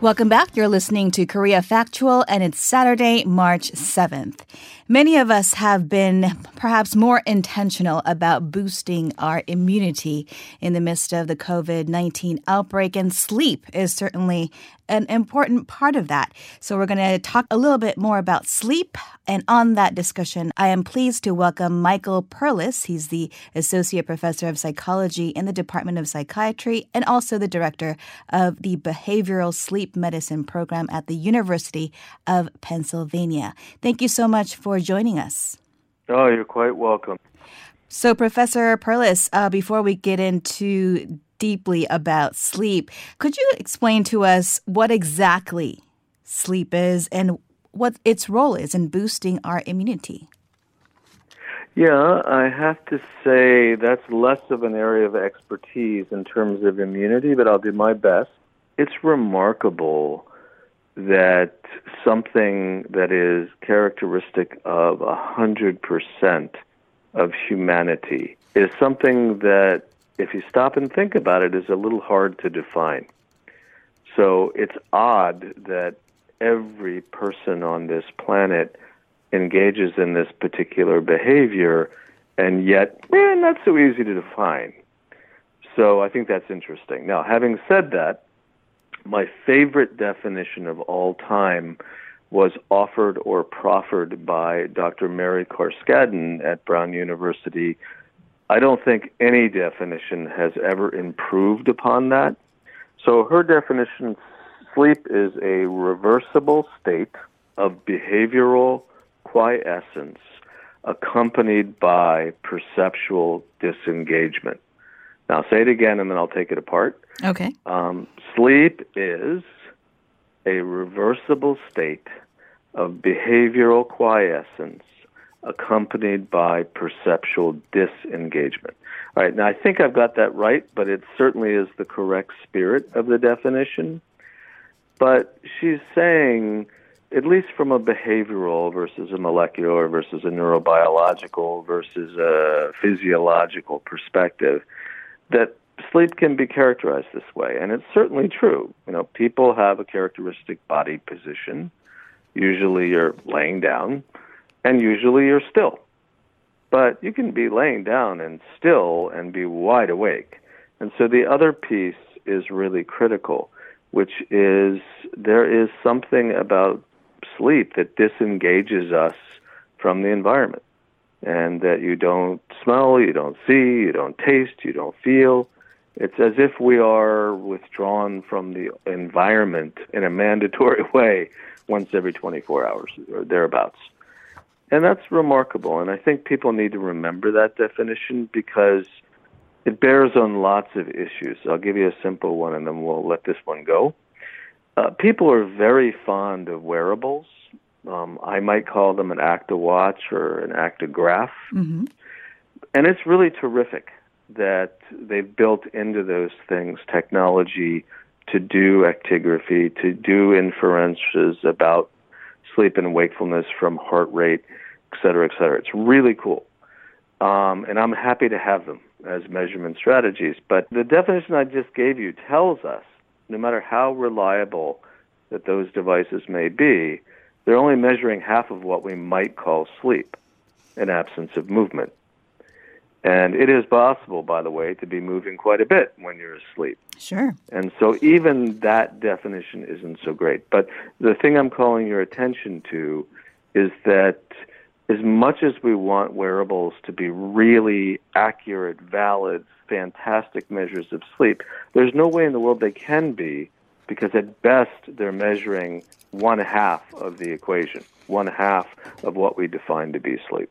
Welcome back. You're listening to Korea Factual, and it's Saturday, March 7th. Many of us have been perhaps more intentional about boosting our immunity in the midst of the COVID 19 outbreak, and sleep is certainly an important part of that. So, we're going to talk a little bit more about sleep. And on that discussion, I am pleased to welcome Michael Perlis. He's the Associate Professor of Psychology in the Department of Psychiatry and also the Director of the Behavioral Sleep Medicine Program at the University of Pennsylvania. Thank you so much for joining us. Oh, you're quite welcome. So, Professor Perlis, uh, before we get into deeply about sleep, could you explain to us what exactly sleep is and what its role is in boosting our immunity? Yeah, I have to say that's less of an area of expertise in terms of immunity, but I'll do my best. It's remarkable that something that is characteristic of a hundred percent of humanity is something that, if you stop and think about it, is a little hard to define. So it's odd that every person on this planet engages in this particular behavior, and yet, eh, not so easy to define. So I think that's interesting. Now, having said that, my favorite definition of all time was offered or proffered by Dr. Mary Carskadon at Brown University. I don't think any definition has ever improved upon that. So her definition sleep is a reversible state of behavioral quiescence accompanied by perceptual disengagement. Now, say it again and then I'll take it apart. Okay. Um, sleep is a reversible state of behavioral quiescence accompanied by perceptual disengagement. All right, now I think I've got that right, but it certainly is the correct spirit of the definition. But she's saying, at least from a behavioral versus a molecular versus a neurobiological versus a physiological perspective, that sleep can be characterized this way, and it's certainly true. You know, people have a characteristic body position. Usually, you're laying down, and usually you're still. But you can be laying down and still and be wide awake. And so the other piece is really critical, which is there is something about sleep that disengages us from the environment and that you don't smell, you don't see, you don't taste, you don't feel. It's as if we are withdrawn from the environment in a mandatory way once every 24 hours or thereabouts. And that's remarkable. And I think people need to remember that definition because it bears on lots of issues. I'll give you a simple one and then we'll let this one go. Uh, people are very fond of wearables um, I might call them an ActiWatch or an actigraph. Mm-hmm. And it's really terrific that they've built into those things technology to do actigraphy, to do inferences about sleep and wakefulness from heart rate, et cetera, et cetera. It's really cool. Um, and I'm happy to have them as measurement strategies. But the definition I just gave you tells us no matter how reliable that those devices may be, they're only measuring half of what we might call sleep, an absence of movement. And it is possible, by the way, to be moving quite a bit when you're asleep. Sure. And so even that definition isn't so great. But the thing I'm calling your attention to is that as much as we want wearables to be really accurate, valid, fantastic measures of sleep, there's no way in the world they can be because at best they're measuring one half of the equation, one half of what we define to be sleep.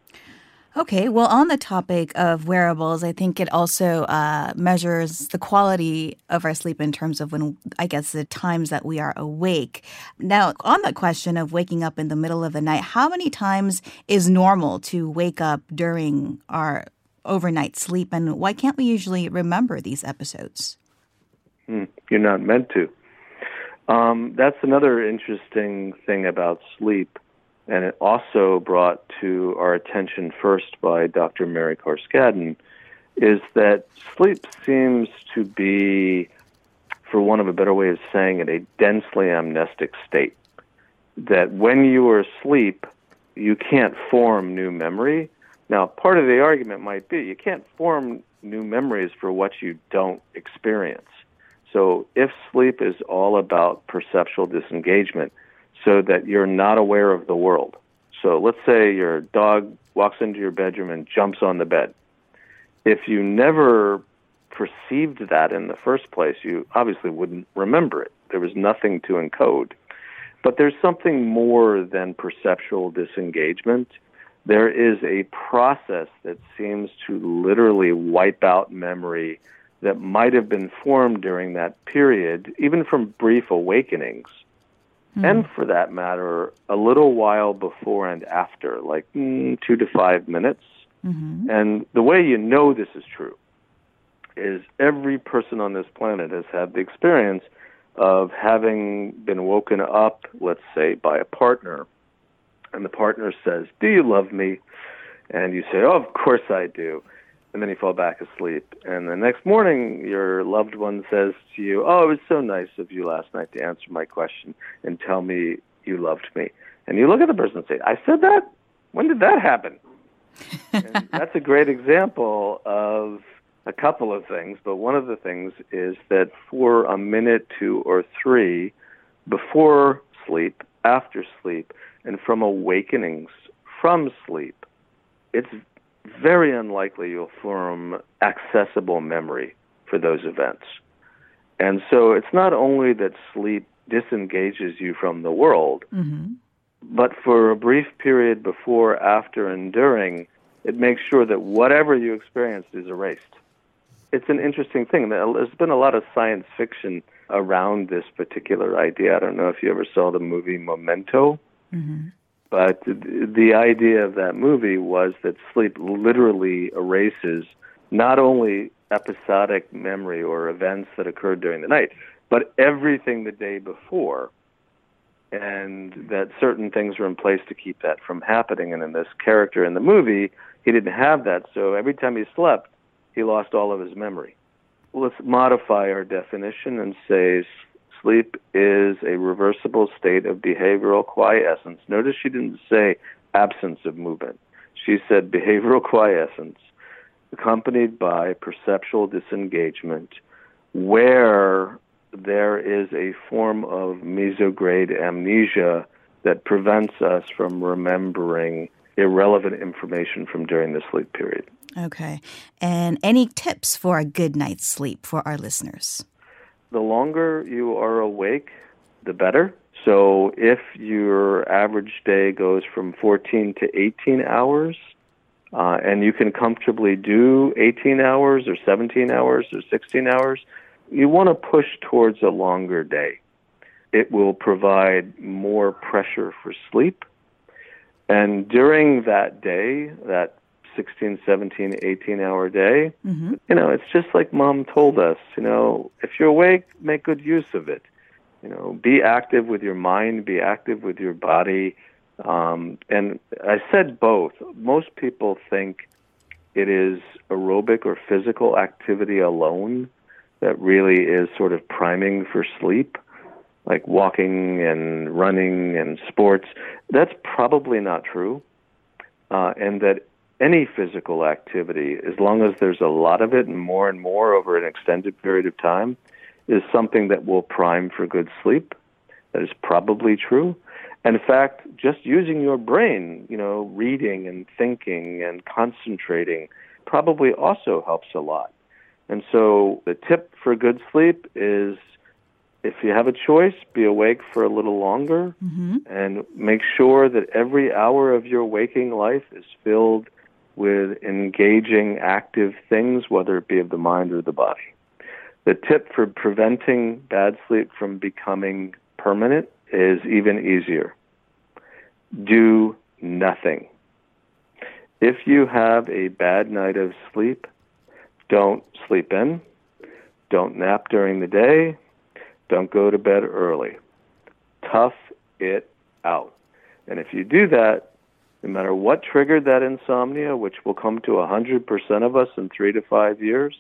Okay, well, on the topic of wearables, I think it also uh, measures the quality of our sleep in terms of when, I guess, the times that we are awake. Now, on the question of waking up in the middle of the night, how many times is normal to wake up during our overnight sleep, and why can't we usually remember these episodes? Hmm, you're not meant to. Um, that's another interesting thing about sleep, and it also brought to our attention first by Dr. Mary Carskadon, is that sleep seems to be for want of a better way of saying it, a densely amnestic state. That when you are asleep, you can't form new memory. Now, part of the argument might be you can't form new memories for what you don't experience. So, if sleep is all about perceptual disengagement, so that you're not aware of the world. So, let's say your dog walks into your bedroom and jumps on the bed. If you never perceived that in the first place, you obviously wouldn't remember it. There was nothing to encode. But there's something more than perceptual disengagement. There is a process that seems to literally wipe out memory that might have been formed during that period, even from brief awakenings. Mm. And for that matter, a little while before and after, like mm, two to five minutes. Mm-hmm. And the way you know this is true is every person on this planet has had the experience of having been woken up, let's say, by a partner, and the partner says, Do you love me? And you say, Oh, of course I do. And then you fall back asleep. And the next morning, your loved one says to you, Oh, it was so nice of you last night to answer my question and tell me you loved me. And you look at the person and say, I said that? When did that happen? that's a great example of a couple of things, but one of the things is that for a minute, two, or three before sleep, after sleep, and from awakenings from sleep, it's very unlikely you'll form accessible memory for those events. And so it's not only that sleep disengages you from the world, mm-hmm. but for a brief period before, after, and during, it makes sure that whatever you experienced is erased it's an interesting thing. There's been a lot of science fiction around this particular idea. I don't know if you ever saw the movie Memento, mm-hmm. But the idea of that movie was that sleep literally erases not only episodic memory or events that occurred during the night, but everything the day before. And that certain things were in place to keep that from happening. And in this character in the movie, he didn't have that. So every time he slept, he lost all of his memory. Let's modify our definition and say sleep is a reversible state of behavioral quiescence. Notice she didn't say absence of movement. She said behavioral quiescence accompanied by perceptual disengagement where there is a form of mesograde amnesia that prevents us from remembering irrelevant information from during the sleep period. Okay. And any tips for a good night's sleep for our listeners? The longer you are awake, the better. So if your average day goes from 14 to 18 hours, uh, and you can comfortably do 18 hours or 17 hours or 16 hours, you want to push towards a longer day. It will provide more pressure for sleep. And during that day, that 16, 17, 18 hour day. Mm-hmm. You know, it's just like mom told us, you know, if you're awake, make good use of it. You know, be active with your mind, be active with your body. Um, and I said both. Most people think it is aerobic or physical activity alone that really is sort of priming for sleep, like walking and running and sports. That's probably not true. Uh, and that any physical activity, as long as there's a lot of it and more and more over an extended period of time, is something that will prime for good sleep. That is probably true. And in fact, just using your brain, you know, reading and thinking and concentrating probably also helps a lot. And so the tip for good sleep is if you have a choice, be awake for a little longer mm-hmm. and make sure that every hour of your waking life is filled with engaging active things, whether it be of the mind or the body. The tip for preventing bad sleep from becoming permanent is even easier. Do nothing. If you have a bad night of sleep, don't sleep in, don't nap during the day, don't go to bed early. Tough it out. And if you do that, no matter what triggered that insomnia, which will come to 100% of us in three to five years,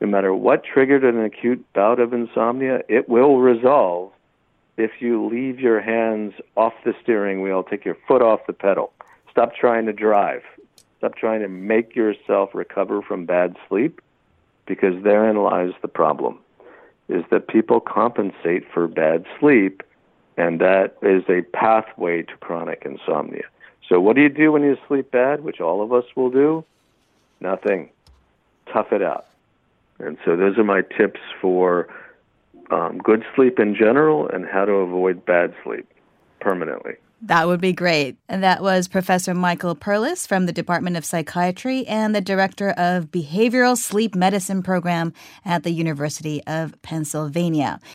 no matter what triggered an acute bout of insomnia, it will resolve if you leave your hands off the steering wheel, take your foot off the pedal. Stop trying to drive. Stop trying to make yourself recover from bad sleep because therein lies the problem is that people compensate for bad sleep and that is a pathway to chronic insomnia. So what do you do when you sleep bad, which all of us will do? Nothing. Tough it out. And so those are my tips for um, good sleep in general and how to avoid bad sleep permanently. That would be great. And that was Professor Michael Perlis from the Department of Psychiatry and the Director of Behavioral Sleep Medicine Program at the University of Pennsylvania.